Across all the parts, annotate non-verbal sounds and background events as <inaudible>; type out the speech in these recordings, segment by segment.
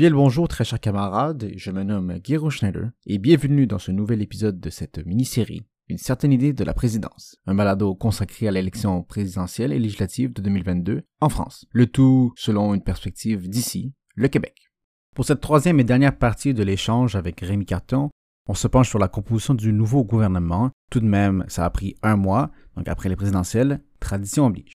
Bien le bonjour très chers camarades, je me nomme Gero Schneider et bienvenue dans ce nouvel épisode de cette mini-série Une certaine idée de la présidence, un balado consacré à l'élection présidentielle et législative de 2022 en France, le tout selon une perspective d'ici, le Québec. Pour cette troisième et dernière partie de l'échange avec Rémi Carton, on se penche sur la composition du nouveau gouvernement. Tout de même, ça a pris un mois, donc après les présidentielles, tradition oblige.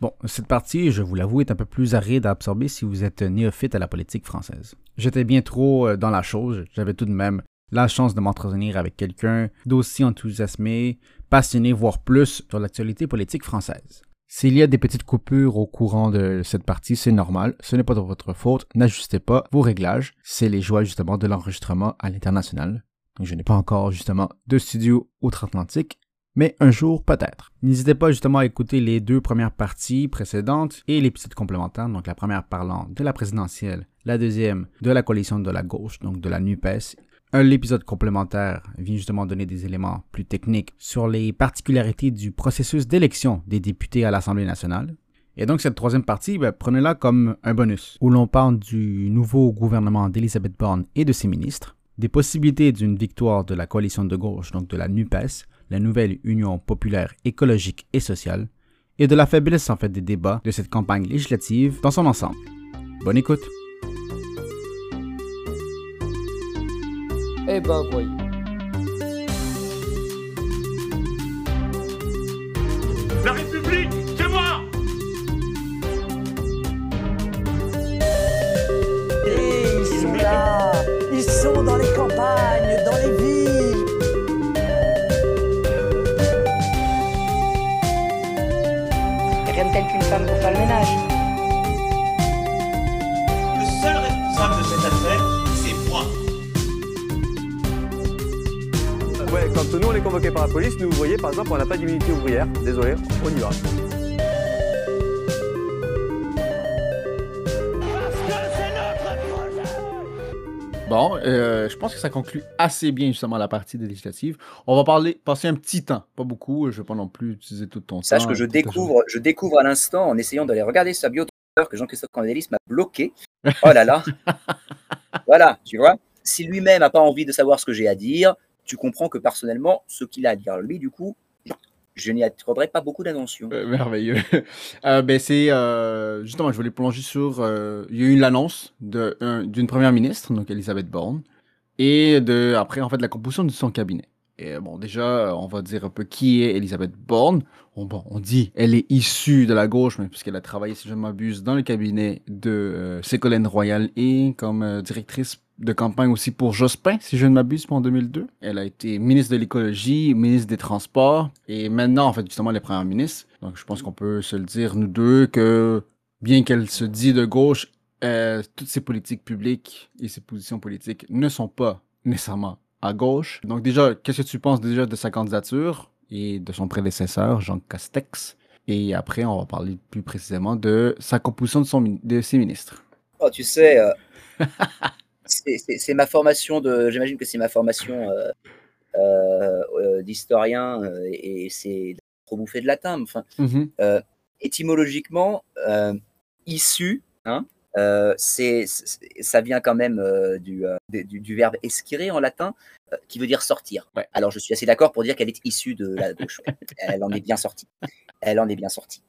Bon, cette partie, je vous l'avoue, est un peu plus aride à absorber si vous êtes néophyte à la politique française. J'étais bien trop euh, dans la chose, j'avais tout de même la chance de m'entretenir avec quelqu'un d'aussi enthousiasmé, passionné, voire plus, sur l'actualité politique française. S'il y a des petites coupures au courant de cette partie, c'est normal, ce n'est pas de votre faute, n'ajustez pas vos réglages, c'est les joies justement de l'enregistrement à l'international. Je n'ai pas encore justement de studio outre-Atlantique, mais un jour peut-être. N'hésitez pas justement à écouter les deux premières parties précédentes et l'épisode complémentaire, donc la première parlant de la présidentielle, la deuxième de la coalition de la gauche, donc de la NUPES. L'épisode complémentaire vient justement donner des éléments plus techniques sur les particularités du processus d'élection des députés à l'Assemblée nationale. Et donc cette troisième partie, ben, prenez-la comme un bonus, où l'on parle du nouveau gouvernement d'Elisabeth Borne et de ses ministres, des possibilités d'une victoire de la coalition de gauche, donc de la NUPES, la nouvelle Union populaire écologique et sociale, et de la faiblesse en fait des débats de cette campagne législative dans son ensemble. Bonne écoute. Eh ben voyons. La République, c'est moi Et ils sont là Ils sont dans les campagnes, femme pour faire le ménage. Le seul responsable de cette affaire, c'est moi. Ouais, quand nous on est convoqués par la police, nous vous voyez par exemple, on n'a pas d'immunité ouvrière. Désolé, on y va. Bon, euh, je pense que ça conclut assez bien justement la partie des législatives. On va parler, passer un petit temps, pas beaucoup. Je vais pas non plus utiliser tout ton Sache temps. que je découvre, je découvre à l'instant, en essayant d'aller regarder sa bio que Jean-Christophe Candélis m'a bloqué. Oh là là. <laughs> voilà, tu vois. Si lui-même n'a pas envie de savoir ce que j'ai à dire, tu comprends que personnellement, ce qu'il a à dire lui, du coup, je n'y accorderai pas beaucoup d'attention. Euh, merveilleux. <laughs> Euh, ben c'est euh, justement, je voulais plonger sur. il y a eu l'annonce d'une première ministre, donc Elisabeth Borne, et de après en fait la composition de son cabinet. Et bon, déjà, on va dire un peu qui est Elisabeth Borne. On, on dit elle est issue de la gauche, mais puisqu'elle a travaillé, si je ne m'abuse, dans le cabinet de Ségolène Royal et comme directrice de campagne aussi pour Jospin, si je ne m'abuse, en 2002. Elle a été ministre de l'écologie, ministre des transports, et maintenant, en fait, justement, elle est première ministre. Donc, je pense qu'on peut se le dire, nous deux, que bien qu'elle se dit de gauche, euh, toutes ses politiques publiques et ses positions politiques ne sont pas nécessairement à gauche. Donc, déjà, qu'est-ce que tu penses déjà de sa candidature et de son prédécesseur, Jean Castex? Et après, on va parler plus précisément de sa composition de, son, de ses ministres. Oh, tu sais, euh, <laughs> c'est- ma formation de. J'imagine que c'est ma formation euh, euh, euh, d'historien et c'est trop bouffé de latin. Enfin, Mhm. étymologiquement, issu, hein, c'est, ça vient quand même du, du, du verbe esquirer en latin, qui veut dire sortir. Ouais. Alors je suis assez d'accord pour dire qu'elle est issue de la gauche. <laughs> Elle en est bien sortie. Elle en est bien sortie.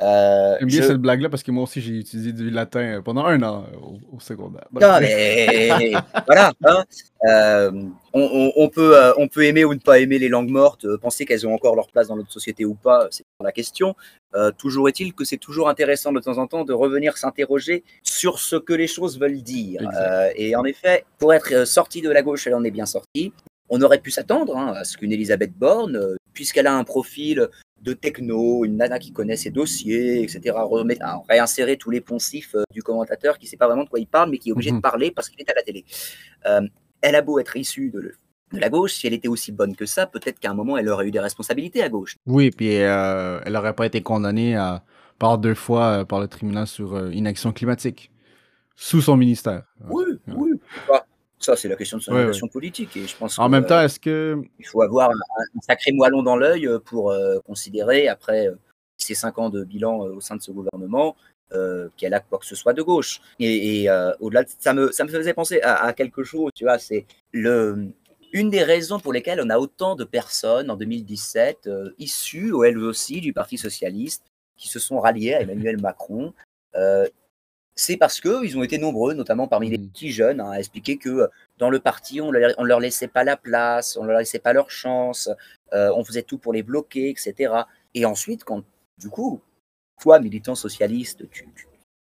Euh, J'aime bien je- cette blague-là parce que moi aussi, j'ai utilisé du latin pendant un an euh, au, au secondaire. Non, mais <laughs> voilà. hein. Euh, on, on- on peut, euh, on peut aimer ou ne pas aimer les langues mortes, penser qu'elles ont encore leur place dans notre société ou pas, c'est la question. Toujours est-il que c'est toujours intéressant de temps en temps de revenir s'interroger sur ce que les choses veulent dire. Et en effet, pour être sortie de la gauche, elle en est bien sortie. On aurait pu s'attendre hein, à ce qu'une Elisabeth Borne, euh, puisqu'elle a un profil de techno, une nana qui connaît ses dossiers, etc., remet, à réinsérer tous les poncifs euh, du commentateur qui ne sait pas vraiment de quoi il parle, mais qui est obligé Mhm. de parler parce qu'il est à la télé. Euh, elle a beau être issue de, le- de la gauche, si elle était aussi bonne que ça, peut-être qu'à un moment, elle aurait eu des responsabilités à gauche. Oui, puis euh, elle n'aurait pas été condamnée à, par deux fois euh, par le tribunal sur inaction climatique, sous son ministère. Oui, oui. Bah, ça, c'est la question de son Ouais, orientation politique. Et je pense En que, même temps, euh, est-ce que... il faut avoir un, un sacré moellon dans l'œil euh, pour euh, considérer, après euh, ces cinq ans de bilan euh, au sein de ce gouvernement, qu'elle a quoi que ce soit de gauche. Et, et, au-delà, de, ça me ça me faisait penser à, à quelque chose. Tu vois, c'est le une des raisons pour lesquelles on a autant de personnes en 2017 euh, issues, elles aussi, du Parti socialiste, qui se sont ralliées à Emmanuel <laughs> Macron. C'est parce qu'ils ont été nombreux, notamment parmi les Mhm. petits jeunes, hein, à expliquer que euh, dans le parti, on on leur laissait pas la place, on leur laissait pas leur chance, euh, on faisait tout pour les bloquer, etc. Et ensuite, quand, du coup, toi, militant socialiste, tu,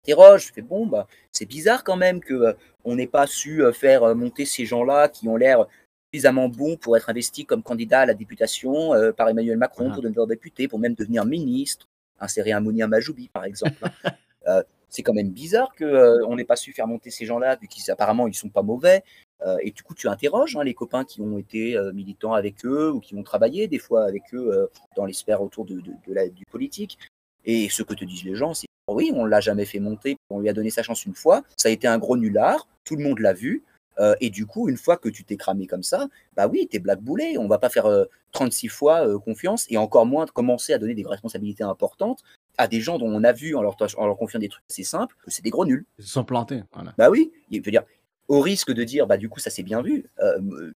t'interroges, tu fais bon, bah, c'est bizarre quand même que euh, on n'ait pas su euh, faire monter ces gens-là qui ont l'air suffisamment bons pour être investis comme candidats à la députation par Emmanuel Macron, Voilà. pour devenir député, pour même devenir ministre, insérer un Mounir Majoubi, par exemple. <laughs> Euh, c'est quand même bizarre qu'on n'ait pas su faire monter ces gens-là, vu qu'apparemment ils sont pas mauvais. Euh, et du coup, tu interroges hein, les copains qui ont été euh, militants avec eux ou qui ont travaillé des fois avec eux euh, dans les sphères autour de, la, du politique. Et ce que te disent les gens, c'est oui, on l'a jamais fait monter, on lui a donné sa chance une fois, ça a été un gros nulard, tout le monde l'a vu. euh, et du coup, une fois que tu t'es cramé comme ça, bah oui, t'es blackboulé. On va pas faire euh, 36 fois euh, confiance et encore moins commencer à donner des responsabilités importantes à des gens dont on a vu en leur, en leur confiant des trucs assez simples que c'est des gros nuls. Ils se sont plantés. Voilà. Bah oui, il veut dire, au risque de dire, bah du coup, ça s'est bien vu. euh,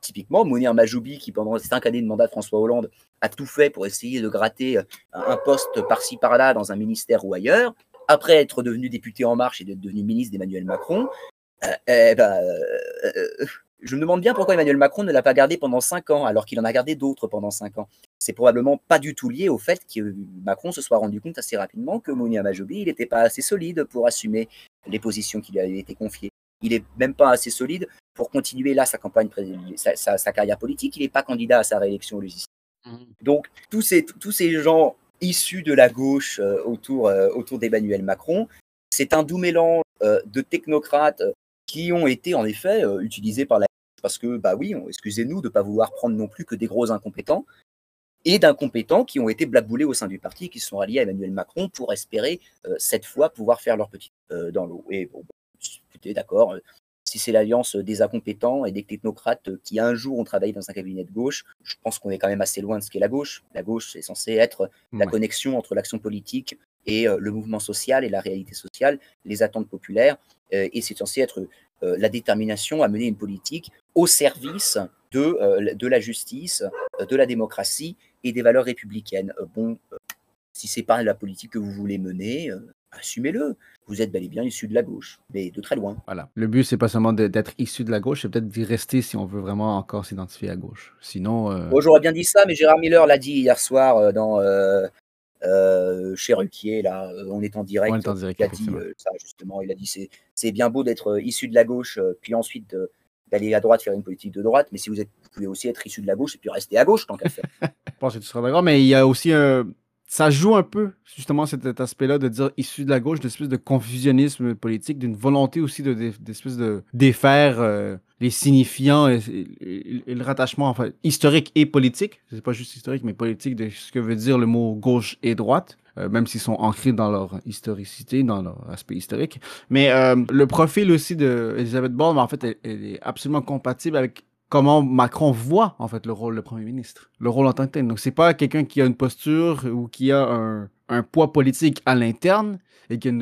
typiquement, Mounir Majoubi, qui pendant cinq années de mandat de François Hollande a tout fait pour essayer de gratter euh, un poste par-ci par-là dans un ministère ou ailleurs, après être devenu député En Marche et d'être devenu ministre d'Emmanuel Macron, euh, eh ben, euh, je me demande bien pourquoi Emmanuel Macron ne l'a pas gardé pendant cinq ans, alors qu'il en a gardé d'autres pendant cinq ans. C'est probablement pas du tout lié au fait que Macron se soit rendu compte assez rapidement que Mounir Majoubi, il n'était pas assez solide pour assumer les positions qui lui avaient été confiées. Il est même pas assez solide pour continuer là sa campagne, sa, sa- sa carrière politique. Il n'est pas candidat à sa réélection au législative. Donc tous ces, tous ces gens issus de la gauche euh, autour, euh, autour d'Emmanuel Macron, c'est un doux mélange euh, de technocrates qui ont été en effet utilisés par la parce que bah oui, excusez-nous de ne pas vouloir prendre non plus que des gros incompétents et d'incompétents qui ont été blackboulés au sein du parti qui se sont ralliés à Emmanuel Macron pour espérer euh, cette fois pouvoir faire leur petit euh, dans l'eau. Et bon, écoutez, d'accord, euh, si c'est l'alliance des incompétents et des technocrates qui un jour ont travaillé dans un cabinet de gauche, je pense qu'on est quand même assez loin de ce qu'est la gauche. La gauche, c'est censé être la Ouais. connexion entre l'action politique et le mouvement social et la réalité sociale, les attentes populaires, et c'est censé être la détermination à mener une politique au service de, de la justice, de la démocratie et des valeurs républicaines. Euh, bon, euh, si c'est pas la politique que vous voulez mener, euh, assumez-le. Vous êtes bel et bien issu de la gauche, mais de très loin. Voilà. Le but, c'est pas seulement d'être issu de la gauche, c'est peut-être d'y rester si on veut vraiment encore s'identifier à gauche. Sinon, euh, Bon, j'aurais bien dit ça, mais Gérard Miller l'a dit hier soir dans euh, euh, chez Ruquier, là, on est en direct. On est en direct, il a dit ça, justement. Il a dit c'est bien beau d'être issu de la gauche, puis ensuite d'aller à droite faire une politique de droite, mais si vous êtes, vous pouvez aussi être issu de la gauche et puis rester à gauche tant qu'à faire. <laughs> je pense que tu seras d'accord, mais il y a aussi un. Ça joue un peu, justement, cet, aspect-là de dire issu de la gauche, d'espèce de confusionnisme politique, d'une volonté aussi de, de- d'espèce de défaire euh, les signifiants et, et- et le rattachement, enfin, historique et politique. C'est pas juste historique, mais politique de ce que veut dire le mot gauche et droite. Euh, même s'ils sont ancrés dans leur historicité, dans leur aspect historique. Mais euh, le profil aussi de Borne, en fait, elle, est absolument compatible avec comment Macron voit en fait le rôle de premier ministre, le rôle en tant que tel. Donc c'est pas quelqu'un qui a une posture ou qui a un, poids politique à l'interne et qui a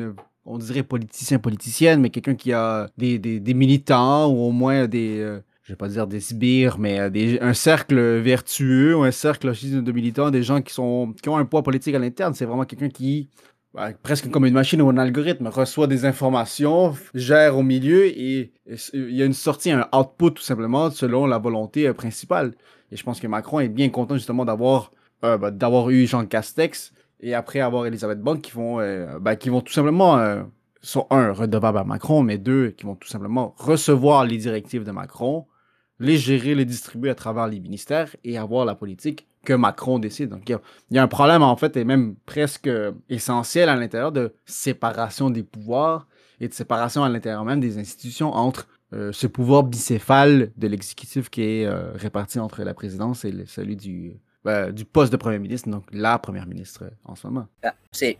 on dirait politicien politicienne, mais quelqu'un qui a des militants ou au moins des euh, je vais pas dire des sbires, mais euh, un cercle vertueux un cercle de militants, des gens qui sont qui ont un poids politique à l'interne. C'est vraiment quelqu'un qui ouais, presque comme une machine ou un algorithme, reçoit des informations, gère au milieu et, s- il y a une sortie, un output tout simplement selon la volonté euh, principale. Et je pense que Macron est bien content justement d'avoir euh, bah, eu Jean Castex et après avoir Elisabeth Borne qui vont, euh, bah, qui vont tout simplement, euh, sont un, redevables à Macron, mais deux, qui vont tout simplement recevoir les directives de Macron, les gérer, les distribuer à travers les ministères et avoir la politique que Macron décide. Donc, il y a, un problème, en fait, et même presque essentiel à l'intérieur de séparation des pouvoirs et de séparation à l'intérieur même des institutions entre euh, ce pouvoir bicéphale de l'exécutif qui est euh, réparti entre la présidence et celui du, euh, du poste de premier ministre, donc la première ministre en ce moment. Ah, C'est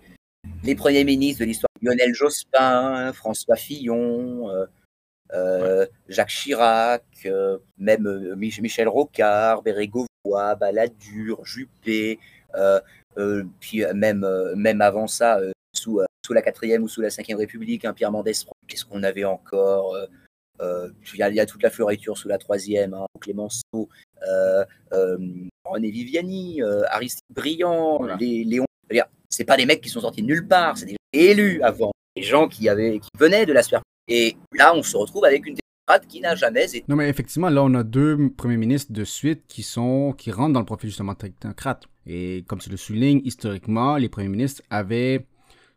les premiers ministres de l'histoire. Lionel Jospin, François Fillon, euh, Jacques Chirac, euh, même euh, Mich- Michel Rocard, Bérégovoy, Balladur, Juppé, puis même, même avant ça, sous, sous la quatrième ou sous la cinquième République, un Pierre Mendès, qu'est-ce qu'on avait encore il, y a, il y a toute la fleuriture sous la troisième, hein, Clémenceau, René Viviani, Aristide Briand, Voilà. les, Léon. C'est pas des mecs qui sont sortis de nulle part, c'est des élus avant, des gens qui avaient, qui venaient de la sphère. Et là, on se retrouve avec une démocrate qui n'a jamais été. Non, mais effectivement, là, on a deux premiers ministres de suite qui sont qui rentrent dans le profil justement technocrate. Et comme tu le soulignes, historiquement, les premiers ministres avaient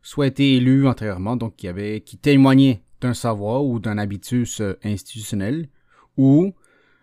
soit été élus antérieurement, donc qui avaient qui témoignaient d'un savoir ou d'un habitus euh, institutionnel, ou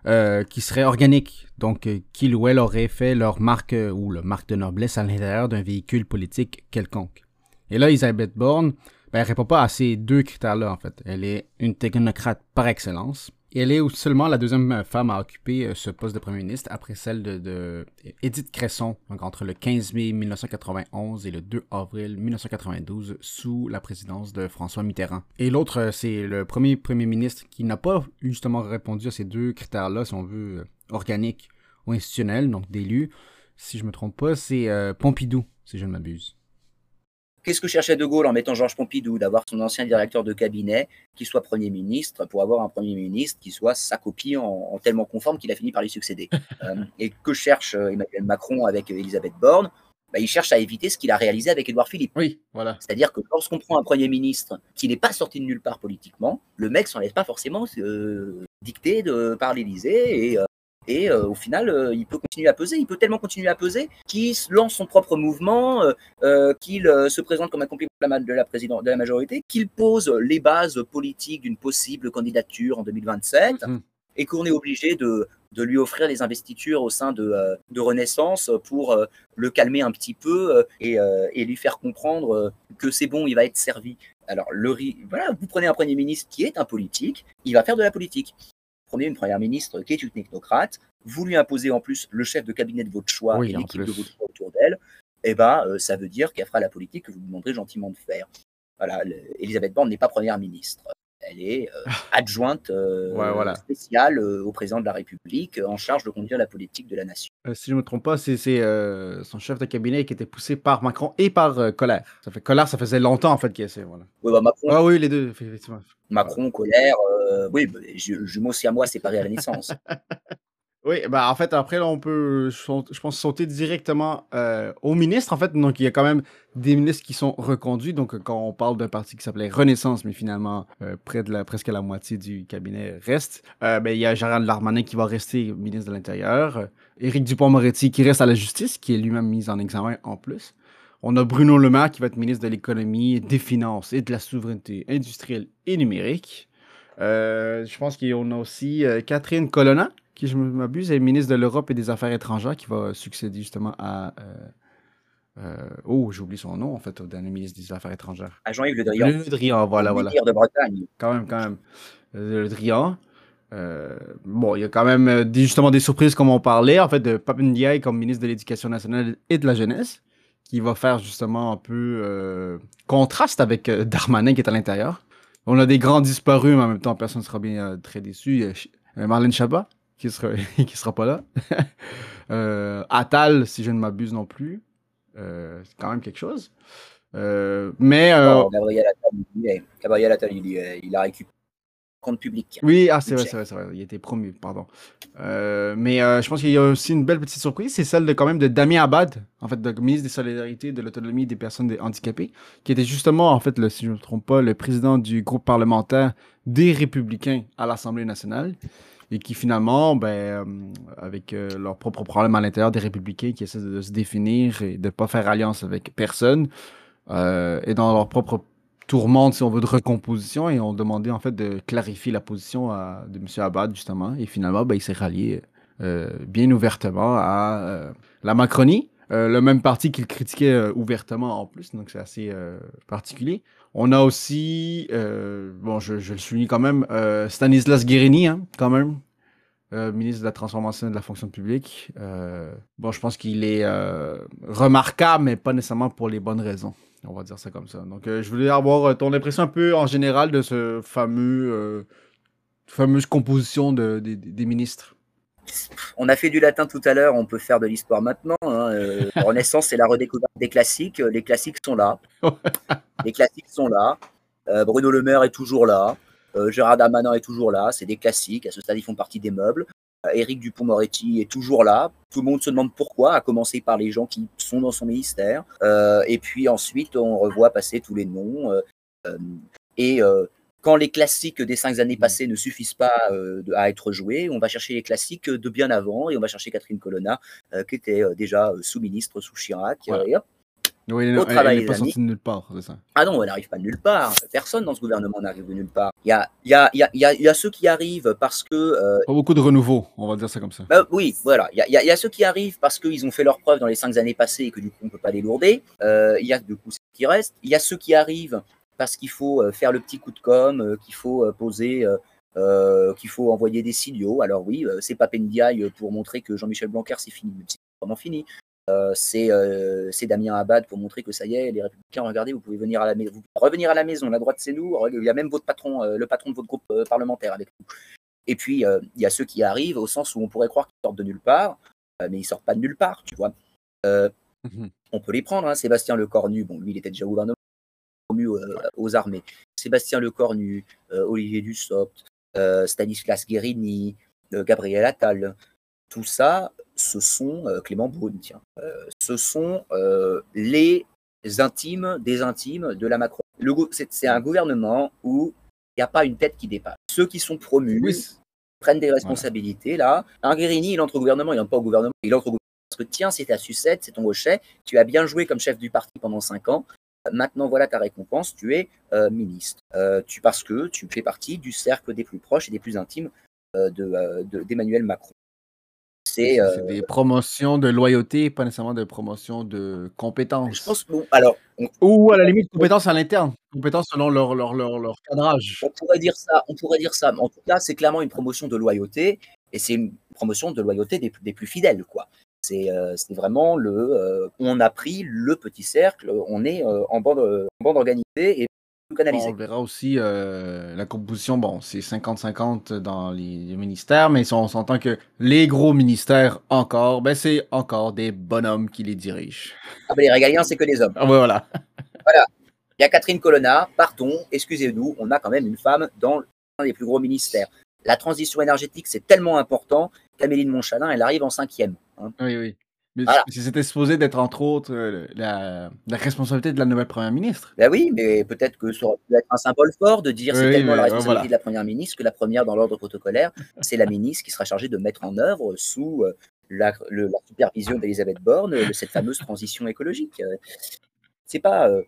euh, qui seraient organiques, donc euh, qu'ils ou elles auraient fait leur marque ou leur marque de noblesse à l'intérieur d'un véhicule politique quelconque. Et là, Elisabeth Borne, ben, elle répond pas à ces deux critères-là, en fait. Elle est une technocrate par excellence. Elle est seulement la deuxième euh, femme à occuper euh, ce poste de premier ministre après celle de, Edith Cresson, donc entre le 15 mai 1991 et le 2 avril 1992, sous la présidence de François Mitterrand. Et l'autre, euh, c'est le premier premier ministre qui n'a pas justement répondu à ces deux critères-là, si on veut, organiques ou institutionnels, donc d'élu. Si je me trompe pas, c'est Pompidou, si je ne m'abuse. Qu'est-ce que cherchait De Gaulle en mettant Georges Pompidou D'avoir son ancien directeur de cabinet qui soit Premier ministre pour avoir un Premier ministre qui soit sa copie en, en tellement conforme qu'il a fini par lui succéder? <laughs> Euh, et que cherche euh, Emmanuel Macron avec Elisabeth Borne? Bah, Il cherche à éviter ce qu'il a réalisé avec Édouard Philippe. Oui, voilà. C'est-à-dire que lorsqu'on prend un Premier ministre qui n'est pas sorti de nulle part politiquement, le mec s'en laisse pas forcément euh, dicter de, par l'Élysée et, euh, et euh, au final, euh, il peut continuer à peser. Il peut tellement continuer à peser qu'il lance son propre mouvement, euh, qu'il se présente comme un complément de la, de majorité, qu'il pose les bases politiques d'une possible candidature en 2027 Mhm. et qu'on est obligé de, de lui offrir les investitures au sein de, de Renaissance pour le calmer un petit peu et, et lui faire comprendre que c'est bon, il va être servi. Alors, le, ri- voilà, vous prenez un Premier ministre qui est un politique, il va faire de la politique. Prenez une Première ministre qui est une technocrate, vous lui imposez en plus le chef de cabinet de votre choix Oui, et l'équipe de votre choix autour d'elle, eh ben, euh, ça veut dire qu'elle fera la politique que vous lui demanderez gentiment de faire. Voilà, le- Elisabeth Borne n'est pas Première ministre. Elle est euh, adjointe euh, Ouais, voilà. spéciale euh, au président de la République en charge de conduire la politique de la nation. Si je ne me trompe pas, c'est son chef de cabinet qui était poussé par Macron et par Colère. Ça fait Colère, ça faisait longtemps en fait qu'il essaie, voilà. Oui, bah, Macron, Ah oui, les deux, effectivement. Macron, colère, oui, bah, ju- jumeaux siamois séparés à la naissance. <laughs> Oui, bah en fait, après, là, on peut, je saute- je pense, sauter directement euh, au ministre, en fait. Donc, il y a quand même des ministres qui sont reconduits. Donc, euh, quand on parle d'un parti qui s'appelait Renaissance, mais finalement, euh, près de la, presque la moitié du cabinet reste, euh, ben, il y a Gérald Darmanin qui va rester ministre de l'Intérieur. euh, Éric Dupont-Moretti qui reste à la justice, qui est lui-même mis en examen en plus. On a Bruno Le Maire qui va être ministre de l'économie, des finances et de la souveraineté industrielle et numérique. Euh, je pense qu'on a aussi euh, Catherine Colonna, qui, je m'abuse, est ministre de l'Europe et des Affaires étrangères, qui va succéder justement à. euh, euh, oh, j'ai oublié son nom, en fait, au dernier ministre des Affaires étrangères. À Jean-Yves Le Drian, Le Drian, voilà, voilà. ministre de Bretagne. Quand même, quand même. Le Drian. Euh, bon, il y a quand même justement des surprises, comme on parlait, en fait, de Papendiaï comme ministre de l'Éducation nationale et de la jeunesse, qui va faire justement un peu euh, contraste avec Darmanin qui est à l'intérieur. On a des grands disparus, mais en même temps, personne ne sera bien très déçu. Il y a Ch- Marlène Chabat, qui sera, <laughs> qui sera pas là. <laughs> euh, Attal, si je ne m'abuse non plus. Euh, c'est quand même quelque chose. Euh, mais. euh, Gabriel Attal, il. Gabriel Attal, a récupéré le compte public. Oui, ah, c'est vrai, c'est vrai, c'est vrai. Il a été promu, pardon. Euh, mais euh, je pense qu'il y a aussi une belle petite surprise, c'est celle de quand même de Damien Abad, en fait, de ministre des Solidarités, de l'Autonomie des personnes handicapées, qui était justement, en fait, le, si je ne me trompe pas, le président du groupe parlementaire des Républicains à l'Assemblée nationale, et qui finalement, ben, euh, avec euh, leurs propres problèmes à l'intérieur des Républicains, qui essaient de, se définir et de ne pas faire alliance avec personne, euh, et dans leur propre tourmente, si on veut, de recomposition et ont demandé en fait de clarifier la position de M. Abad, justement. Et finalement, ben, il s'est rallié bien ouvertement à la Macronie, le même parti qu'il critiquait ouvertement en plus, donc c'est assez particulier. On a aussi, euh, bon, je, le souligne quand même, euh, Stanislas Guérini, hein, quand même, euh, ministre de la Transformation et de la Fonction publique. Bon, je pense qu'il est remarquable, mais pas nécessairement pour les bonnes raisons. On va dire ça comme ça. Donc, je voulais avoir ton impression un peu en général de ce fameux, fameuse composition de, des ministres. On a fait du latin tout à l'heure, on peut faire de l'histoire maintenant. hein. Euh, Renaissance, c'est la redécouverte des classiques. Les classiques sont là. Les classiques sont là. Euh, Bruno Le Maire est toujours là. Euh, Gérard Darmanin est toujours là. C'est des classiques. À ce stade, ils font partie des meubles. Éric Dupont-Moretti est toujours là. Tout le monde se demande pourquoi, à commencer par les gens qui sont dans son ministère. Et puis ensuite, on revoit passer tous les noms. et quand les classiques des cinq années passées ne suffisent pas euh, à être joués, on va chercher les classiques de bien avant et on va chercher Catherine Colonna, euh, qui était euh, déjà sous-ministre sous Chirac. Voilà. et hop. Oui, elle, Au elle- travail, elle est pas sortie de nulle part, c'est ça. Ah non, elle n'arrive pas de nulle part. Personne dans ce gouvernement n'arrive de nulle part. Il y a, y, a, y, a, y a- ceux qui arrivent parce que euh, Pas beaucoup de renouveau, on va dire ça comme ça. bah oui, voilà. Il y a, ceux qui arrivent parce qu'ils ont fait leurs preuves dans les cinq années passées et que du coup, on ne peut pas les lourder. Il y a du coup ceux qui restent. Il y a ceux qui arrivent parce qu'il faut euh, faire le petit coup de com, euh, qu'il faut euh, poser, qu'il faut envoyer des signaux. Alors oui, c'est pas Ndiaye pour montrer que Jean-Michel Blanquer, c'est fini, même si c'est vraiment fini. C'est Damien Abad pour montrer que ça y est, les Républicains, regardez, vous pouvez venir à la maison, vous revenir à la maison. La droite, c'est nous. Il y a même votre patron, le patron de votre groupe parlementaire avec nous. Et puis, euh, il y a ceux qui arrivent au sens où on pourrait croire qu'ils sortent de nulle part, euh, mais ils sortent pas de nulle part, tu vois. Euh, <laughs> on peut les prendre, hein. Sébastien Lecornu, bon, lui, il était déjà au gouvernement, euh, aux armées. Sébastien Lecornu, euh, Olivier Dussopt, euh, Stanislas Guérini, Gabriel Attal, tout ça, ce sont Clément Beaune, tiens. Ce sont les intimes des intimes de la Macron. C'est un gouvernement où il n'y a pas une tête qui dépasse. Ceux qui sont promus Oui, prennent des responsabilités là. Un Guérini, il entre au gouvernement, il n'entre pas au gouvernement, il entre au gouvernement parce que tiens, c'est ta sucette, c'est ton hochet, tu as bien joué comme chef du parti pendant cinq ans. Maintenant, voilà ta récompense, tu es euh, ministre. Euh, tu, parce que tu fais partie du cercle des plus proches et des plus intimes euh, de, euh, de- d'Emmanuel Macron. C'est, des promotions de loyauté, pas nécessairement des promotions de compétences. je pense, bon, alors, on, Ou à la limite, compétences à l'interne. Compétences selon leur, leur, leur, leur cadrage. on pourrait dire ça, on pourrait dire ça. Mais en tout cas, c'est clairement une promotion de loyauté et c'est une promotion de loyauté des, des plus fidèles, quoi. C'est euh, c'est vraiment le. euh, on a pris le petit cercle, on est euh, en bande, en bande organisée et Bon, on verra aussi euh, la composition. Bon, c'est 50-50 dans les, les ministères, mais on s'entend que les gros ministères, encore, ben c'est encore des bonhommes qui les dirigent. Ah, ben, les régaliens, c'est que des hommes. Ah ouais, <laughs> voilà. Il y a Catherine Colonna, partons, excusez-nous, on a quand même une femme dans l'un des plus gros ministères. La transition énergétique, c'est tellement important qu'Amélie Montchalin, elle arrive en cinquième. hein. Oui, oui. Mais Voilà. c'était supposé d'être, entre autres, euh, la, la responsabilité de la nouvelle première ministre. Ben oui, mais peut-être que ça aurait pu être un symbole fort de dire Oui, c'est tellement la euh, responsabilité voilà. de la première ministre que la première dans l'ordre protocolaire, c'est la ministre qui sera chargée de mettre en œuvre sous euh, la, le- la supervision d'Elisabeth Borne euh, cette fameuse transition écologique. C'est pas euh,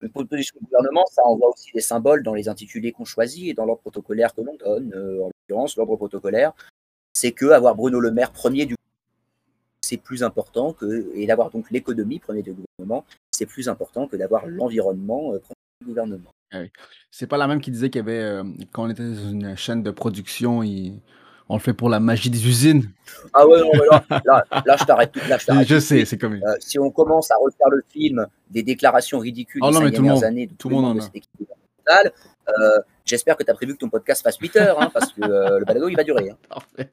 une proposition du gouvernement, ça envoie aussi des symboles dans les intitulés qu'on choisit et dans l'ordre protocolaire que l'on donne. En l'occurrence, l'ordre protocolaire, c'est que avoir Bruno Le Maire premier du c'est plus important que et d'avoir donc l'économie premier du gouvernement, c'est plus important que d'avoir l'environnement euh, premier du gouvernement. C'est pas la même qui disait qu'il y avait, euh, quand on était dans une chaîne de production, il- on le fait pour la magie des usines. Ah ouais, non, là, là, là, je t'arrête je sais, c'est comme. Euh, si on commence à refaire le film des déclarations ridicules Oh des non, cinq mais tout le dernières monde- années de tout le monde en a. euh, j'espère que tu as prévu que ton podcast fasse 8 heures, hein, parce que euh, le balado, il va durer. hein. Parfait.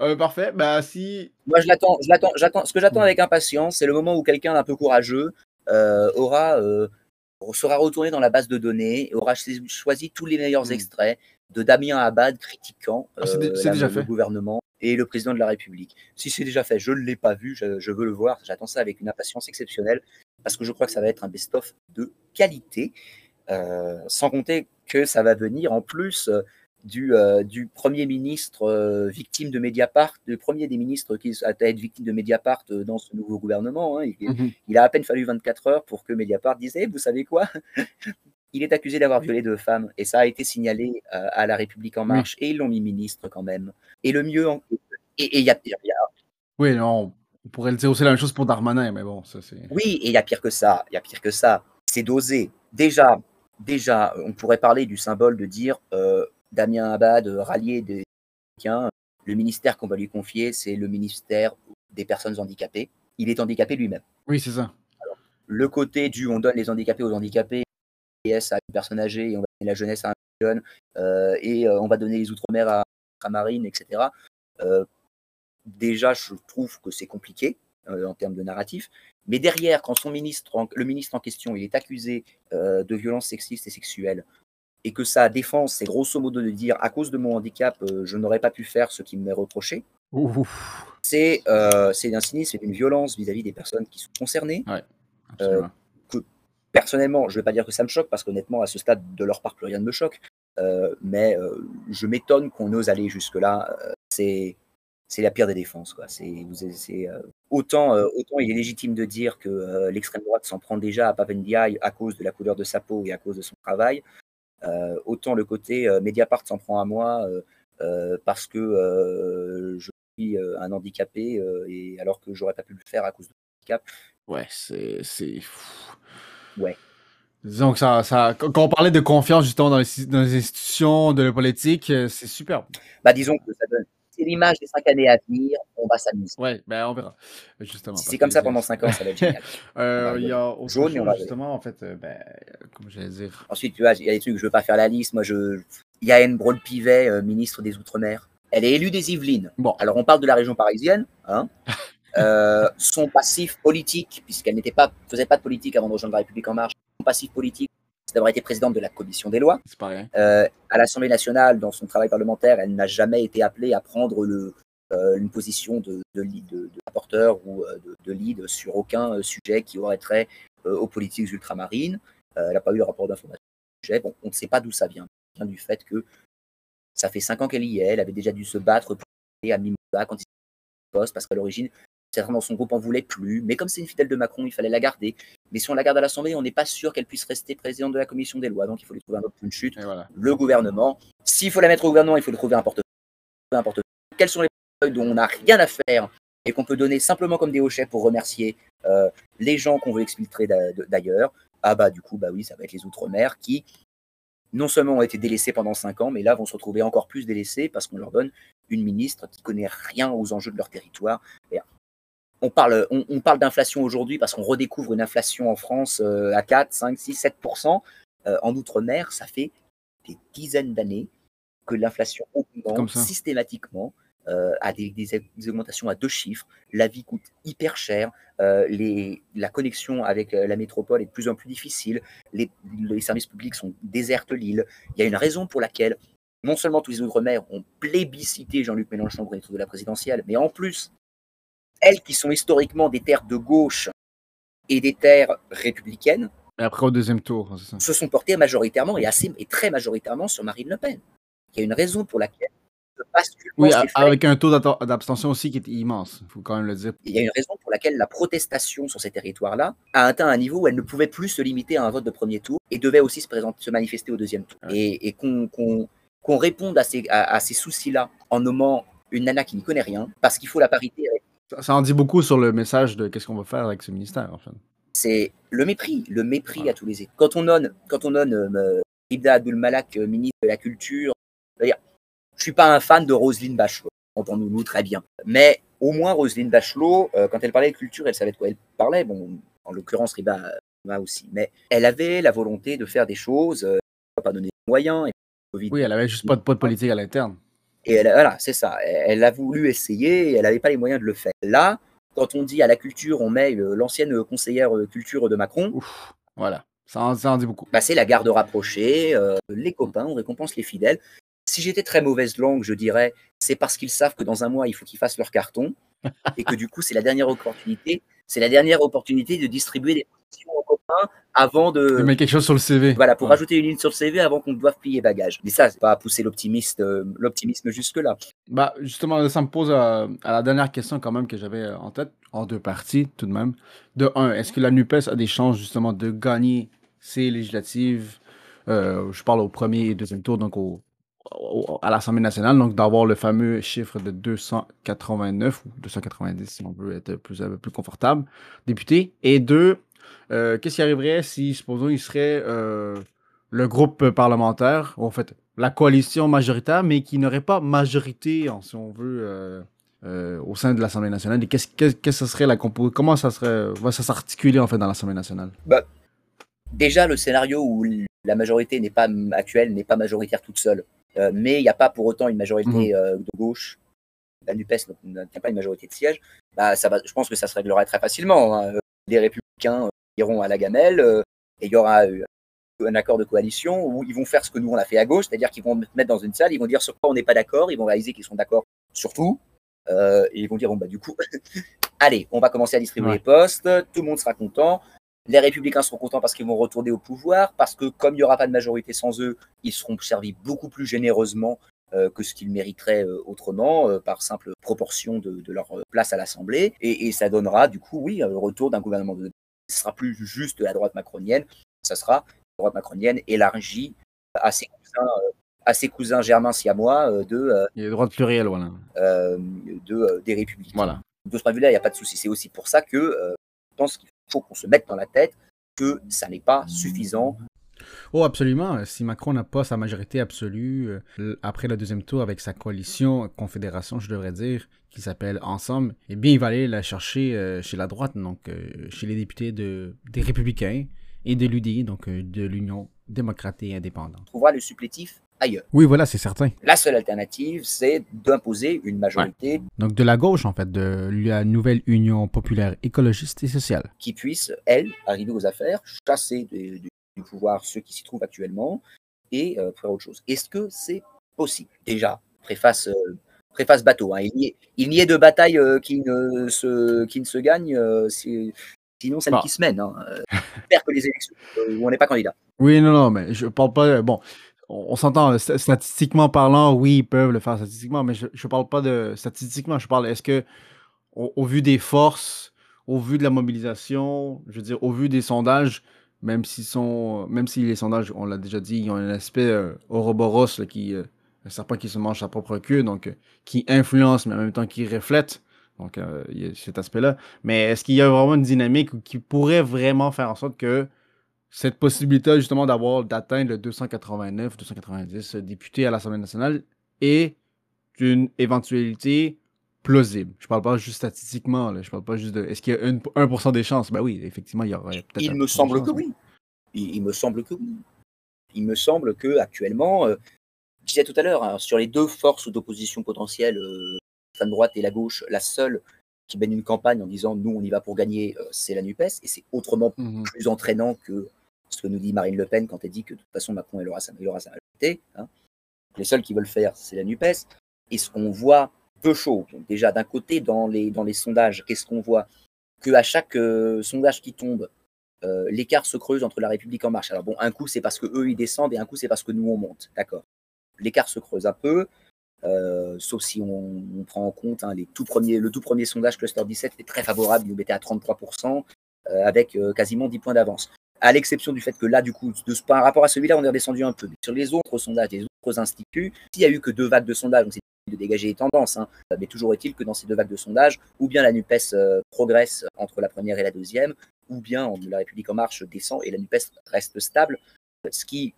Euh, parfait. Bah, si. Moi, je l'attends, je l'attends, j'attends. Ce que j'attends avec impatience, c'est le moment où quelqu'un d'un peu courageux euh, aura euh, sera retourné dans la base de données et aura ch- choisi tous les meilleurs Mm. extraits de Damien Abad critiquant Ah, c'est c'est le gouvernement et le président de la République. Si c'est déjà fait, je ne l'ai pas vu, je, je veux le voir, j'attends ça avec une impatience exceptionnelle parce que je crois que ça va être un best-of de qualité, euh, sans compter que ça va venir en plus euh, du, euh, du Premier ministre euh, victime de Mediapart, le premier des ministres qui a été victime de Mediapart euh, dans ce nouveau gouvernement. hein. Il, Mhm. il a à peine fallu 24 heures pour que Mediapart dise Eh, Vous savez quoi? <laughs> Il est accusé d'avoir violé deux femmes et ça a été signalé à La République En Marche et ils l'ont mis ministre quand même. Et le mieux, en- et il y a pire. il y a- Oui, non, on pourrait le dire aussi la même chose pour Darmanin, mais bon, ça c'est. Oui, et il y a pire que ça. Il y a pire que ça. C'est dosé. Déjà, déjà, on pourrait parler du symbole de dire euh, Damien Abad, euh, rallié des le ministère qu'on va lui confier, c'est le ministère des personnes handicapées. Il est handicapé lui-même. Oui, c'est ça. le côté du on donne les handicapés aux handicapés, à une personne âgée, et on va donner la jeunesse à un jeune, euh, et on va donner les outre-mer à, à Marine, etc. Euh, déjà, je trouve que c'est compliqué euh, en termes de narratif. Mais derrière, quand son ministre, en- le ministre en question, il est accusé euh, de violences sexistes et sexuelles, et que sa défense, c'est grosso modo de dire à cause de mon handicap, euh, je n'aurais pas pu faire ce qui m'est reproché, c'est euh, d'un cynisme et d'une violence vis-à-vis des personnes qui sont concernées. Absolument. Personnellement, je ne vais pas dire que ça me choque, parce qu'honnêtement, à ce stade de leur part, plus rien ne me choque. Euh, mais euh, je m'étonne qu'on ose aller jusque-là. Euh, c'est c'est la pire des défenses. Quoi. C'est, vous- c'est, euh, autant, euh, autant il est légitime de dire que euh, l'extrême droite s'en prend déjà à Papendiaï à cause de la couleur de sa peau et à cause de son travail. Euh, autant le côté euh, Mediapart s'en prend à moi euh, euh, parce que euh, je suis euh, un handicapé euh, et alors que j'aurais pas pu le faire à cause de mon handicap. Ouais, c'est. c'est... Ouais. Disons que ça, ça. Quand on parlait de confiance justement dans les, dans les institutions, de la politique, c'est superbe. Bah, disons que ça donne. C'est l'image des cinq années à venir, on va s'amuser. Ouais, ben on verra. Justement. Si c'est comme ça pendant cinq ans, ça va être génial. <laughs> Euh, Il y a autre jaune on va- justement, en fait, euh, ben, comment j'allais dire? Ensuite, tu vois, il y a des trucs, je veux pas faire la liste. Moi, je. Yael Braun-Pivet, euh, ministre des Outre-mer. Elle est élue des Yvelines. Bon. Alors, on parle de la région parisienne. Hein. <laughs> Son passif politique, puisqu'elle n'était pas, faisait pas de politique avant de rejoindre la République en marche, son passif politique, c'est d'avoir été présidente de la commission des lois. Euh, à l'Assemblée nationale, dans son travail parlementaire, elle n'a jamais été appelée à prendre le, euh, une position de, de, lead- de- de rapporteur ou euh, de, de lead sur aucun euh, sujet qui aurait trait aux politiques ultramarines. Elle n'a pas eu de rapport d'information sur le sujet. Bon, on ne sait pas d'où ça vient. Ça vient du fait que ça fait cinq ans qu'elle y est. Elle avait déjà dû se battre pour aller à Mimosa quand il poste, parce qu'à l'origine, certains dans son groupe en voulaient plus. Mais comme c'est une fidèle de Macron, il fallait la garder. Mais si on la garde à l'Assemblée, on n'est pas sûr qu'elle puisse rester présidente de la commission des lois. Donc il faut lui trouver un autre point de chute voilà. le gouvernement. S'il faut la mettre au gouvernement, il faut lui trouver un portefeuille. un portefeuille. Quels sont les portefeuilles dont on n'a rien à faire et qu'on peut donner simplement comme des hochets pour remercier euh, les gens qu'on veut exfiltrer d'ailleurs? Ah bah du coup, bah oui, ça va être les Outre-mer qui non seulement ont été délaissés pendant cinq ans, mais là vont se retrouver encore plus délaissés parce qu'on leur donne une ministre qui connaît rien aux enjeux de leur territoire. Et on parle, on, on parle d'inflation aujourd'hui parce qu'on redécouvre une inflation en France euh, à 4, 5, 6, 7% Euh, En Outre-mer, ça fait des dizaines d'années que l'inflation augmente systématiquement euh, à des, des- des augmentations à deux chiffres. La vie coûte hyper cher. euh, les, la connexion avec la métropole est de plus en plus difficile. Les, les services publics sont désertent l'île. Il y a une raison pour laquelle non seulement tous les Outre-mer ont plébiscité Jean-Luc Mélenchon pour être de la présidentielle, mais en plus, elles qui sont historiquement des terres de gauche et des terres républicaines, après, au deuxième tour, ça. se sont portés majoritairement et assez et très majoritairement sur Marine Le Pen. Il y a une raison pour laquelle le Oui, avec un taux d'abstention aussi qui est immense, il faut quand même le dire. Il y a une raison pour laquelle la protestation sur ces territoires-là a atteint un niveau où elle ne pouvait plus se limiter à un vote de premier tour et devait aussi se, présenter, se manifester au deuxième tour. Ouais. Et, et qu'on qu'on réponde à ces, à, à ces soucis-là en nommant une nana qui n'y connaît rien, parce qu'il faut la parité. Ça, ça en dit beaucoup sur le message de qu'est-ce qu'on va faire avec ce ministère, en fait. C'est le mépris, le mépris à tous les états. Quand on donne, quand on donne euh, Ibda Abdul Malak, euh, ministre de la Culture, je suis pas un fan de Roselyne Bachelot, entendons-nous très bien. Mais au moins Roselyne Bachelot, euh, quand elle parlait de culture, elle savait de quoi elle parlait. Bon, en l'occurrence Riba, Riba aussi, mais elle avait la volonté de faire des choses, euh, pas donner des moyens. Et, Oui, elle avait juste pas de, pas de politique à l'interne. Et elle, voilà, c'est ça. Elle, elle a voulu essayer et elle n'avait pas les moyens de le faire. Là, quand on dit à la culture, on met euh, l'ancienne conseillère euh, culture de Macron, Ouf, voilà. Ça en, ça en dit beaucoup. bah, c'est la garde rapprochée, euh, les copains, on récompense les fidèles. Si j'étais très mauvaise langue, je dirais c'est parce qu'ils savent que dans un mois, il faut qu'ils fassent leur carton <laughs> et que du coup, c'est la dernière opportunité. C'est la dernière opportunité de distribuer des positions aux copains avant de. Mais quelque chose sur le CV. Voilà, pour Ouais. rajouter une ligne sur le CV avant qu'on doive plier bagage. Mais ça, c'est pas pousser l'optimiste, euh, l'optimisme jusque-là. Bah, justement, ça me pose à, à la dernière question quand même que j'avais euh, en tête, en deux parties tout de même. De un, est-ce que la NUPES a des chances justement de gagner ces législatives? Euh, Je parle au premier et deuxième tour, donc au, au- à l'Assemblée nationale, donc d'avoir le fameux chiffre de 289 ou 290 si on veut être plus, euh, plus confortable, députés. Et deux, euh, qu'est-ce qui arriverait si, supposons, il serait euh, le groupe parlementaire, ou en fait la coalition majoritaire, mais qui n'aurait pas majorité, en- si on veut, euh, au sein de l'Assemblée nationale? Et qu'est-ce que ce serait la compo Comment ça serait va ça s'articuler en fait dans l'Assemblée nationale? Déjà, le scénario où la majorité n'est pas actuelle n'est pas majoritaire toute seule. Mais il n'y a pas pour autant une majorité euh, de gauche la NUPES n'obtient pas une majorité de sièges, bah, ça va, je pense que ça se réglerait très facilement. hein. Les républicains iront à la gamelle euh, et il y aura euh, un accord de coalition où ils vont faire ce que nous on a fait à gauche, c'est-à-dire qu'ils vont mettre dans une salle, ils vont dire sur quoi on n'est pas d'accord, ils vont réaliser qu'ils sont d'accord sur tout, euh, et ils vont dire bon bah du coup, <laughs> allez, on va commencer à distribuer Ouais. les postes, tout le monde sera content. Les républicains seront contents parce qu'ils vont retourner au pouvoir, parce que comme il n'y aura pas de majorité sans eux, ils seront servis beaucoup plus généreusement euh, que ce qu'ils mériteraient euh, autrement, par simple proportion de, de leur place à l'Assemblée. Et, et ça donnera, du coup, oui, le retour d'un gouvernement de ce sera plus juste la droite macronienne, ça sera la droite macronienne élargie à ses cousins, euh, à ses cousins germains siamois euh, de, euh, Il y a le droit de pluriel, voilà. de, des républicains. Voilà. De ce point de vue-là, il n'y a pas de souci. C'est aussi pour ça que euh, je pense qu'il faut qu'on se mette dans la tête que ça n'est pas suffisant. Oh, absolument. Si Macron n'a pas sa majorité absolue euh, après le deuxième tour avec sa coalition, confédération, je devrais dire, qui s'appelle Ensemble, eh bien, il va aller la chercher euh, chez la droite, donc euh, chez les députés de, des Républicains et de l'UDI, donc euh, de l'Union démocrate et indépendante. On le supplétif ailleurs. Oui, voilà, c'est certain. La seule alternative, c'est d'imposer une majorité Donc de la gauche, en fait, de la nouvelle Union populaire écologiste et sociale. qui puisse, elle, arriver aux affaires, chasser du, pouvoir ceux qui s'y trouvent actuellement et faire autre chose. Est-ce que c'est possible? Déjà, préface, préface bateau. hein, il n'y est, il n'y est de bataille euh, qui, ne se, qui ne se gagne, euh, sinon celle Bon. qui se mène. Hein. Euh, J'espère que les élections où on n'est pas candidat. Oui, non, non, mais je parle pas. Bon, on, s'entend, sta- statistiquement parlant, oui, ils peuvent le faire statistiquement, mais je, je parle pas de statistiquement, je parle, est-ce que, au, au vu des forces, au vu de la mobilisation, je veux dire, au vu des sondages, même s'ils sont, même si les sondages, on l'a déjà dit, ils ont un aspect euh, Ouroboros, là, qui, euh, un serpent qui se mange sa propre queue, donc, euh, qui influence, mais en même temps qui reflète. Donc, euh, il y a cet aspect-là. Mais est-ce qu'il y a vraiment une dynamique qui pourrait vraiment faire en sorte que cette possibilité justement d'avoir d'atteindre le 289 290 députés à l'Assemblée nationale est une éventualité plausible? Je parle pas juste statistiquement, là. je parle pas juste de est-ce qu'il y a une- 1% des chances? Ben oui, effectivement, il y aurait peut-être Il 1% me semble chances, que oui. Il, il me semble que oui. Il me semble que actuellement, euh, je disais tout à l'heure, hein, sur les deux forces d'opposition potentielles, euh, l'extrême droite et la gauche, la seule qui mène une campagne en disant nous on y va pour gagner, euh, c'est la Nupes, et c'est autrement Mhm. plus entraînant que ce que nous dit Marine Le Pen quand elle dit que de toute façon Macron il aura sa, majorité. hein. Les seuls qui veulent faire, c'est la Nupes. Et ce qu'on voit, deux choses. Donc déjà, d'un côté, dans les, dans les sondages, qu'est-ce qu'on voit? Que à chaque euh, sondage qui tombe, euh, l'écart se creuse entre la République en marche. Alors bon, un coup c'est parce que eux ils descendent et un coup c'est parce que nous on monte, d'accord. L'écart se creuse un peu, euh, sauf si on, prend en compte hein, les tout premiers, le tout premier sondage Cluster 17 était très favorable, il nous mettait à 33% euh, avec euh, quasiment 10 points d'avance. À l'exception du fait que là, du coup, par rapport à celui-là, on est redescendu un peu. Sur les autres sondages, les autres instituts, s'il y a eu que deux vagues de sondages, on s'est de dégager les tendances. hein. Mais toujours est-il que dans ces deux vagues de sondages, ou bien la NUPES progresse entre la première et la deuxième, ou bien la République en marche descend et la NUPES reste stable. Ce qui,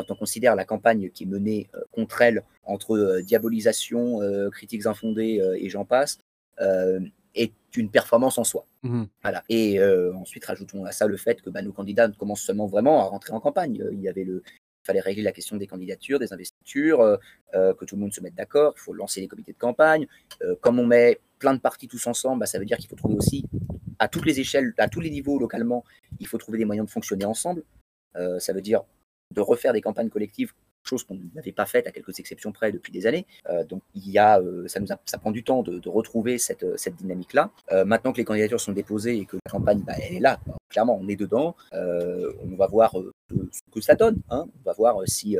quand on considère la campagne qui est menée euh, contre elle, entre euh, diabolisation, euh, critiques infondées et j'en passe, est une performance en soi. Mhm. Voilà. Et ensuite, rajoutons à ça le fait que bah, nos candidats commencent seulement vraiment à rentrer en campagne. Il y avait le, il fallait régler la question des candidatures, des investitures, euh, que tout le monde se mette d'accord. Il faut lancer les comités de campagne. Euh, comme on met plein de partis tous ensemble, bah, ça veut dire qu'il faut trouver aussi à toutes les échelles, à tous les niveaux localement, il faut trouver des moyens de fonctionner ensemble. Euh, ça veut dire de refaire des campagnes collectives, chose qu'on n'avait pas faite à quelques exceptions près depuis des années. Euh, donc il y a, euh, ça, nous ça prend du temps de, retrouver cette, euh, cette dynamique-là. Maintenant que les candidatures sont déposées et que la campagne, bah, elle est là, quoi. clairement, on est dedans. On va voir ce que ça donne. hein. On va voir si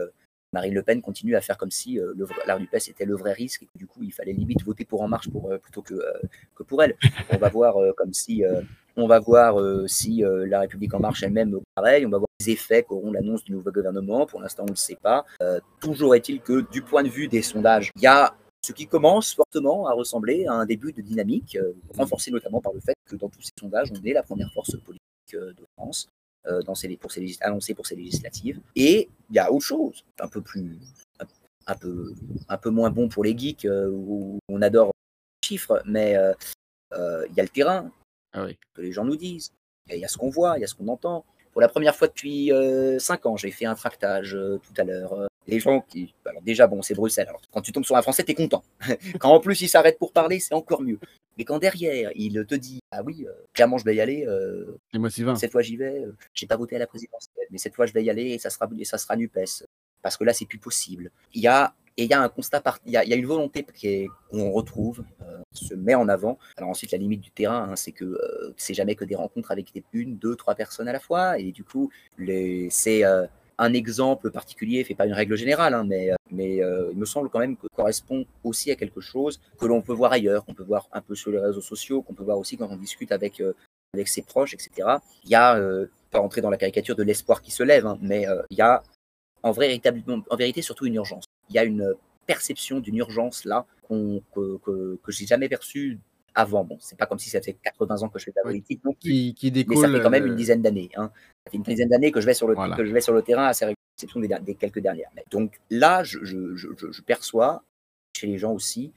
Marine Le Pen continue à faire comme si euh, le, vrai- la NUPES était le vrai risque et que du coup il fallait limite voter pour En Marche pour, plutôt que, que pour elle. On va voir comme si, on va voir euh, si euh, la République En Marche elle-même pareil. On va voir les effets qu'auront l'annonce du nouveau gouvernement. Pour l'instant, on ne le sait pas. Euh, toujours est-il que du point de vue des sondages, il y a ce qui commence fortement à ressembler à un début de dynamique, renforcé notamment par le fait que dans tous ces sondages, on est la première force politique de France. dans pour ces, législatives. Et il y a autre chose, un peu plus, un, peu, un peu moins bon pour les geeks, où on adore les chiffres, mais il y a le terrain, Ah oui. que les gens nous disent. Il y a- ce qu'on voit, il y a ce qu'on entend. Pour la première fois depuis 5 ans, j'ai fait un tractage euh, tout à l'heure. euh, les gens qui. Alors, déjà, bon, c'est Bruxelles. Alors, quand tu tombes sur un Français, t'es content. <laughs> quand en plus il s'arrête pour parler, c'est encore mieux. Mais quand derrière, il te dit Ah oui, euh, clairement, je vais y aller. euh, Émotivant. cette fois, j'y vais. euh, J'ai pas voté à la présidentielle, mais cette fois, je vais y aller et ça sera, et ça sera NUPES. Parce que là, c'est plus possible. Il y a, et il y a un constat, il y une volonté qu'on retrouve, euh, se met en avant. Alors ensuite, la limite du terrain, hein, c'est que euh, c'est jamais que des rencontres avec une, deux, trois personnes à la fois. Et du coup, c'est euh, un exemple particulier, fait pas une règle générale, hein, mais, euh, euh, il me semble quand même que correspond aussi à quelque chose que l'on peut voir ailleurs, qu'on peut voir un peu sur les réseaux sociaux, qu'on peut voir aussi quand on discute avec, ses proches, etc. Il y a, pas rentrer dans la caricature de l'espoir qui se lève, hein, mais il y a en vérité surtout une urgence. Il y a une perception d'une urgence là qu'on- que, que, que j'ai jamais perçue avant. Bon, c'est pas comme si ça fait 80 ans que je fais de la politique plus. Qui, qui Mais découle. ça fait quand même euh, une dizaine d'années. Hein. Ça fait une dizaine d'années que je vais sur le Voilà. que je vais sur le terrain à cette exception des, quelques dernières. Mais Donc là, je, je, je, je- je perçois chez les gens aussi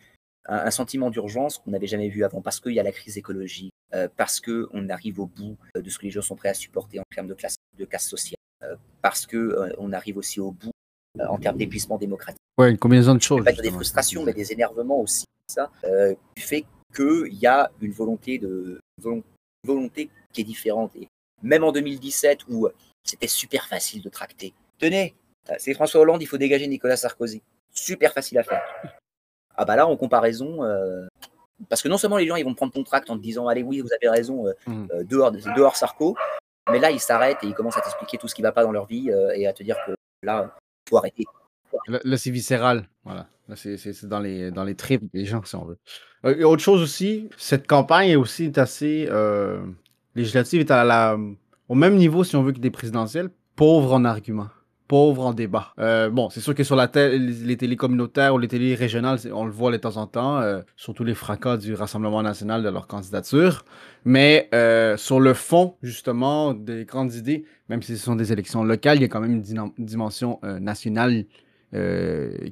un, un sentiment d'urgence qu'on n'avait jamais vu avant parce qu'il y a la crise écologique, euh, parce que on arrive au bout euh, de ce que les gens sont prêts à supporter en termes de classe de classe sociale, euh, parce que euh, on arrive aussi au bout en termes d'épuisement démocratique Ouais, une combinaison de choses. pas dire des frustrations, mais des énervements aussi, ça, euh, fait qu'il y a une volonté, de, une volonté qui est différente. Et même en 2017, où c'était super facile de tracter. Tenez, c'est François Hollande, il faut dégager Nicolas Sarkozy. Super facile à faire. Ah bah là, en comparaison, euh, parce que non seulement les gens ils vont prendre ton tract en te disant allez oui vous avez raison, euh, euh, dehors, dehors Sarko, mais là ils s'arrêtent et ils commencent à t'expliquer tout ce qui va pas dans leur vie euh, et à te dire que là Là, là, c'est viscéral. Voilà. Là, c'est, dans les, dans les tripes des gens, si on veut. Euh, autre chose aussi, cette campagne est aussi assez. euh, législative est à la, au même niveau, si on veut, que des présidentielles. Pauvre en arguments. Pauvre en débat. Euh, bon, c'est sûr que sur la les, télés communautaires ou les télés régionales, on le voit de temps en temps, euh, surtout les fracas du Rassemblement national de leur candidature. Mais euh, sur le fond, justement, des grandes idées, même si ce sont des élections locales, il y a quand même une dimension nationale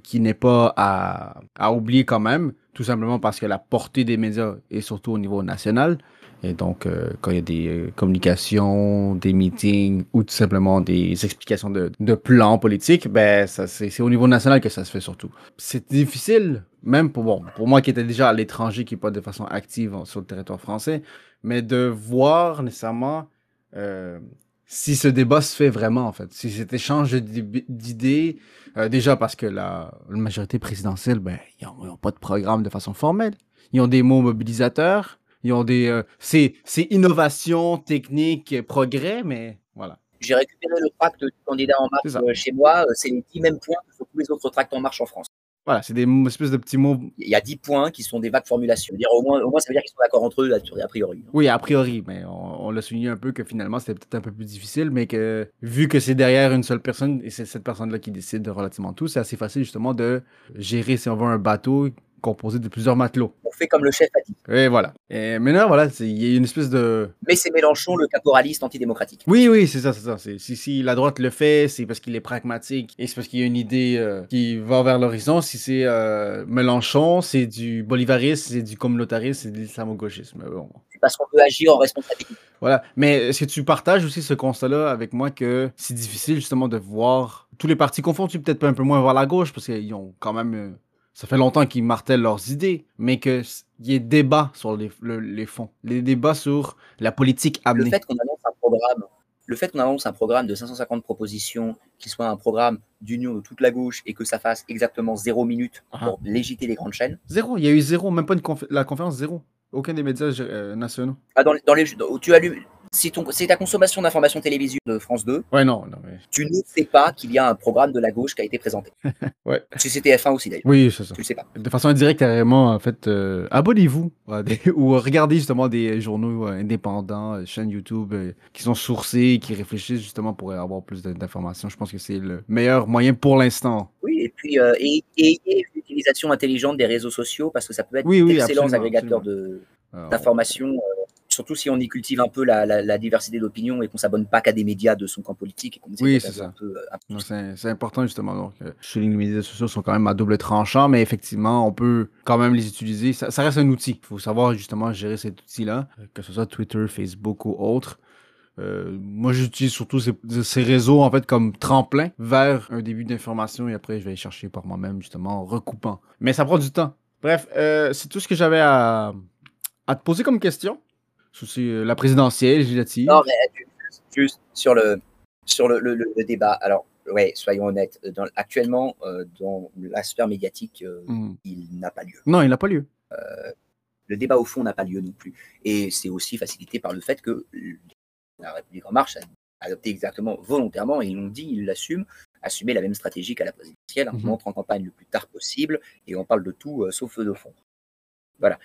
qui n'est pas à, à oublier quand même, tout simplement parce que la portée des médias est surtout au niveau national. Et donc, euh, quand il y a des euh, communications, des meetings ou tout simplement des explications de, de plans politiques, ben, c'est, au niveau national que ça se fait surtout. C'est difficile, même pour, bon, pour moi qui étais déjà à l'étranger, qui n'est pas de façon active sur le territoire français, mais de voir nécessairement euh, si ce débat se fait vraiment, en fait. Si cet échange d'id- d'idées, euh, déjà parce que la, la majorité présidentielle, ben, ils n'ont pas de programme de façon formelle. Ils ont des mots mobilisateurs, ils ont des... euh, c'est, c'est innovation, technique, progrès, mais voilà. J'ai récupéré le tract du candidat en marche euh, chez moi, euh, c'est les 10 mêmes points que sur tous les autres tracts en marche en France. Voilà, c'est des espèces de petits mots Il y a 10 points qui sont des vagues formulations. Dire, au, moins, au moins, ça veut dire qu'ils sont d'accord entre eux, a priori. Oui, a priori, mais on, on l'a souligné un peu que finalement c'était peut-être un peu plus difficile, mais que vu que c'est derrière une seule personne et c'est cette personne-là qui décide de relativement tout, c'est assez facile justement de gérer, si on veut, un bateau composé de plusieurs matelots. On fait comme le chef a dit. Et voilà. Et maintenant, voilà, il y a une espèce de. Mais c'est Mélenchon, le caporaliste antidémocratique. Oui, oui, c'est ça, c'est ça. Si, si la droite le fait, c'est parce qu'il est pragmatique et c'est parce qu'il y a une idée euh, qui va vers l'horizon. Si c'est euh, Mélenchon, c'est du bolivarisme, c'est du communautarisme, c'est de l'islamo-gauchisme. Bon. C'est parce qu'on veut agir en responsabilité. Voilà. Mais est-ce que tu partages aussi ce constat-là avec moi que c'est difficile justement de voir tous les partis confondus, peut-être un peu moins vers la gauche, parce qu'ils ont quand même. euh, ça fait longtemps qu'ils martèlent leurs idées, mais qu'il y ait débat sur les, le- les fonds, les débats sur la politique Le amenée. fait qu'on annonce un programme, le fait qu'on annonce un programme de 550 propositions, qui soit un programme d'union de toute la gauche et que ça fasse exactement zéro minute Ah. pour légiter les grandes chaînes. Zéro, il y a eu zéro, même pas une confé- la conférence zéro. Aucun des médias euh, nationaux. Ah, dans, dans les, dans- tu allumes, si ton, c'est ta consommation d'informations télévisuelles de France 2, Ouais, non, non, mais... tu ne sais pas qu'il y a un programme de la gauche qui a été présenté. <laughs> Ouais. Si c'était F1 aussi d'ailleurs. Oui, c'est ça. Tu le sais pas. De façon indirecte, carrément, en fait, euh, abonnez-vous des- <laughs> ou regardez justement des journaux euh, indépendants, euh, chaînes YouTube euh, qui sont sourcés, qui réfléchissent justement pour avoir plus d'informations. Je pense que c'est le meilleur moyen pour l'instant. Oui, et puis euh, et, et, l'utilisation intelligente des réseaux sociaux parce que ça peut être Oui, oui, d'excellents agrégateurs de Euh, d'informations, euh, surtout si on y cultive un peu la, la, la diversité d'opinions et qu'on s'abonne pas qu'à des médias de son camp politique et qu'on essaie Oui, c'est ça. euh, C'est important justement. Donc, euh, je souligne que les médias sociaux sont quand même à double tranchant, mais effectivement, on peut quand même les utiliser. Ça, ça reste un outil. Il faut savoir justement gérer cet outil-là, euh, que ce soit Twitter, Facebook ou autre. Euh, moi, j'utilise surtout ces, ces réseaux, en fait, comme tremplin vers un début d'information et après, je vais chercher par moi-même, justement, en recoupant. Mais ça prend du temps. Bref, euh, c'est tout ce que j'avais à, à te poser comme question. C'est euh, la présidentielle, législative. Non, mais juste, juste sur le sur le, le- débat. Alors, ouais, soyons honnêtes. Dans, actuellement, euh, dans la sphère médiatique, euh, Hmm. il n'a pas lieu. Non, il n'a pas lieu. Le débat au fond n'a pas lieu non plus. Et c'est aussi facilité par le fait que la République en marche a adopté exactement volontairement, et ils l'ont dit, ils l'assument, assumer la même stratégie qu'à la présidentielle, on entre en campagne le plus tard possible et on parle de tout euh, sauf feu de fond. Voilà.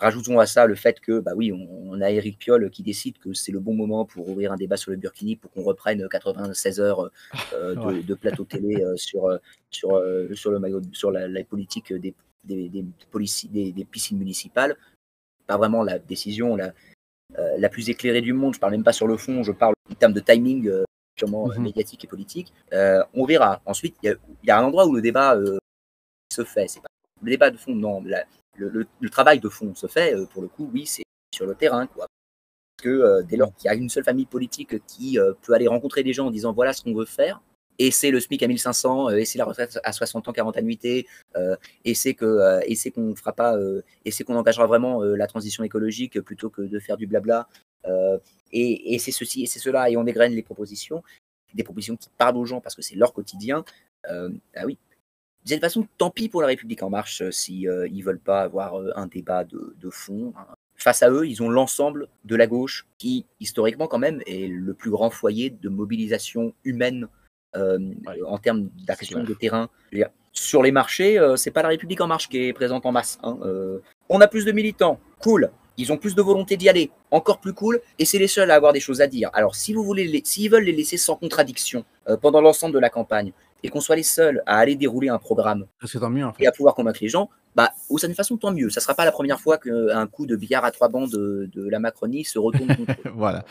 Rajoutons à ça le fait que, bah oui, on, on a Éric Piolle qui décide que c'est le bon moment pour ouvrir un débat sur le Burkini pour qu'on reprenne 96 heures euh, <laughs> de, Ouais. de plateau télé euh, sur, euh, sur, sur, le sur la, la politique des, des, des, polici- des- des piscines municipales. Pas vraiment la décision la, euh, la plus éclairée du monde. Je parle même pas sur le fond, je parle en termes de timing euh, purement Mhm. médiatique et politique. On verra. Ensuite, il y, a- il y a un endroit où le débat se fait. C'est pas le débat de fond, non. la- le, le- le travail de fond se fait. euh, pour le coup, oui, c'est sur le terrain, quoi. Parce que euh, dès lors qu'il y a une seule famille politique qui euh, peut aller rencontrer des gens en disant voilà ce qu'on veut faire, et c'est le SMIC à 1500, euh, et c'est la retraite à 60 ans, 40 annuités, euh, et c'est que et c'est qu'on fera pas, et c'est qu'on engagera vraiment la transition écologique plutôt que de faire du blabla. et et c'est ceci et c'est cela, et on dégraine les propositions, des propositions qui parlent aux gens parce que c'est leur quotidien. Ah oui. De cette façon, tant pis pour la République en marche euh, si euh, ils veulent pas avoir euh, un débat de, de fond. hein. Face à eux, ils ont l'ensemble de la gauche qui, historiquement quand même, est le plus grand foyer de mobilisation humaine euh, Ouais. en termes d'action de terrain. Dire, sur les marchés, euh, c'est pas la République en marche qui est présente en masse. hein. Euh, on a plus de militants, cool. Ils ont plus de volonté d'y aller, encore plus cool. Et c'est les seuls à avoir des choses à dire. Alors, si vous voulez, s'ils veulent les laisser sans contradiction euh, pendant l'ensemble de la campagne, et qu'on soit les seuls à aller dérouler un programme C'est tant mieux, en fait. et à pouvoir convaincre les gens, bah, ou ça d'une façon, tant mieux. Ça sera pas la première fois qu'un coup de billard à trois bancs de, de la Macronie se retourne contre <laughs> eux. voilà.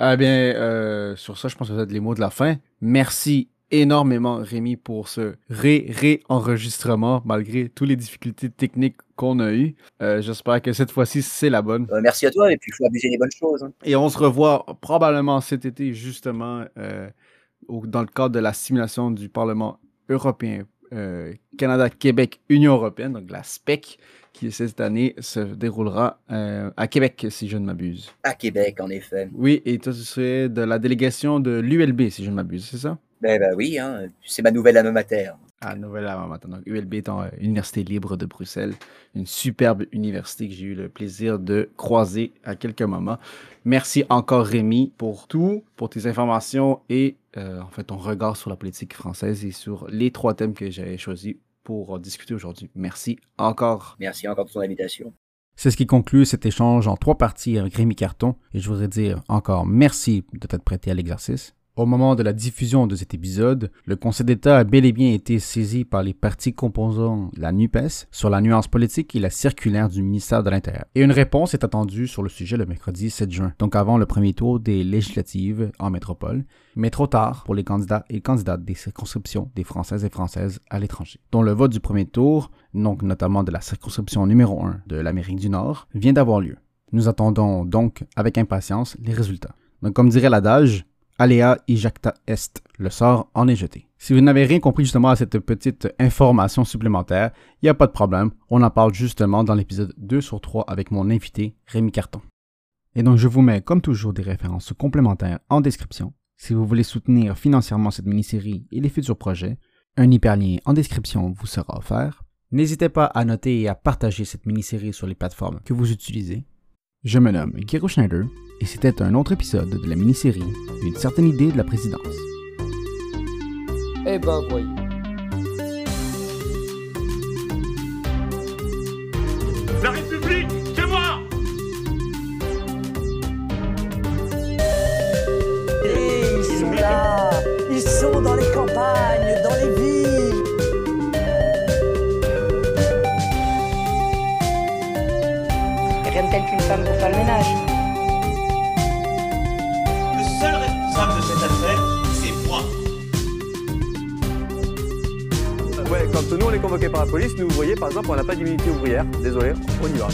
Eh bien, euh, sur ça, je pense que ça va être les mots de la fin. Merci énormément, Rémi, pour ce ré-réenregistrement, malgré toutes les difficultés techniques qu'on a eues. Euh, J'espère que cette fois-ci, c'est la bonne. Euh, merci à toi, et puis il faut abuser des bonnes choses. hein. Et on se revoit probablement cet été, justement, euh, au- dans le cadre de la simulation du Parlement européen, euh, Canada, Québec, Union européenne, donc la SPEC, qui cette année se déroulera euh, à Québec, si je ne m'abuse. À Québec, en effet. Oui, et toi, tu serais de la délégation de l'ULB, si je ne m'abuse, c'est ça? Ben, ben oui, hein, c'est ma nouvelle alma mater. Ah, nouvelle avant maintenant. Donc, ULB étant euh, Université libre de Bruxelles, une superbe université que j'ai eu le plaisir de croiser à quelques moments. Merci encore Rémi pour tout, pour tes informations et euh, en fait ton regard sur la politique française et sur les trois thèmes que j'avais choisis pour euh, discuter aujourd'hui. Merci encore. Merci encore de ton invitation. C'est ce qui conclut cet échange en trois parties avec Rémi Carton et je voudrais dire encore merci de t'être prêté à l'exercice. Au moment de la diffusion de cet épisode, le Conseil d'État a bel et bien été saisi par les partis composant la NUPES sur la nuance politique et la circulaire du ministère de l'Intérieur. Et une réponse est attendue sur le sujet le mercredi 7 juin, donc avant le premier tour des législatives en métropole, mais trop tard pour les candidats et candidates des circonscriptions des Françaises et Françaises à l'étranger, dont le vote du premier tour, donc notamment de la circonscription numéro 1 de l'Amérique du Nord, vient d'avoir lieu. Nous attendons donc avec impatience les résultats. Donc comme dirait l'adage, Alea ejacta est, le sort en est jeté. Si vous n'avez rien compris justement à cette petite information supplémentaire, il n'y a pas de problème, on en parle justement dans l'épisode 2 sur 3 avec mon invité Rémi Carton. Et donc je vous mets comme toujours des références complémentaires en description. Si vous voulez soutenir financièrement cette mini-série et les futurs projets, un hyperlien en description vous sera offert. N'hésitez pas à noter et à partager cette mini-série sur les plateformes que vous utilisez. Je me nomme Gero Schneider et c'était un autre épisode de la mini-série Une certaine idée de la présidence. Eh ben voyons. Femme pour faire le ménage. Le seul responsable de cette affaire, c'est moi. Ouais, quand nous on est convoqué par la police, nous, vous voyez, par exemple, on n'a pas d'immunité ouvrière. Désolé, on y va.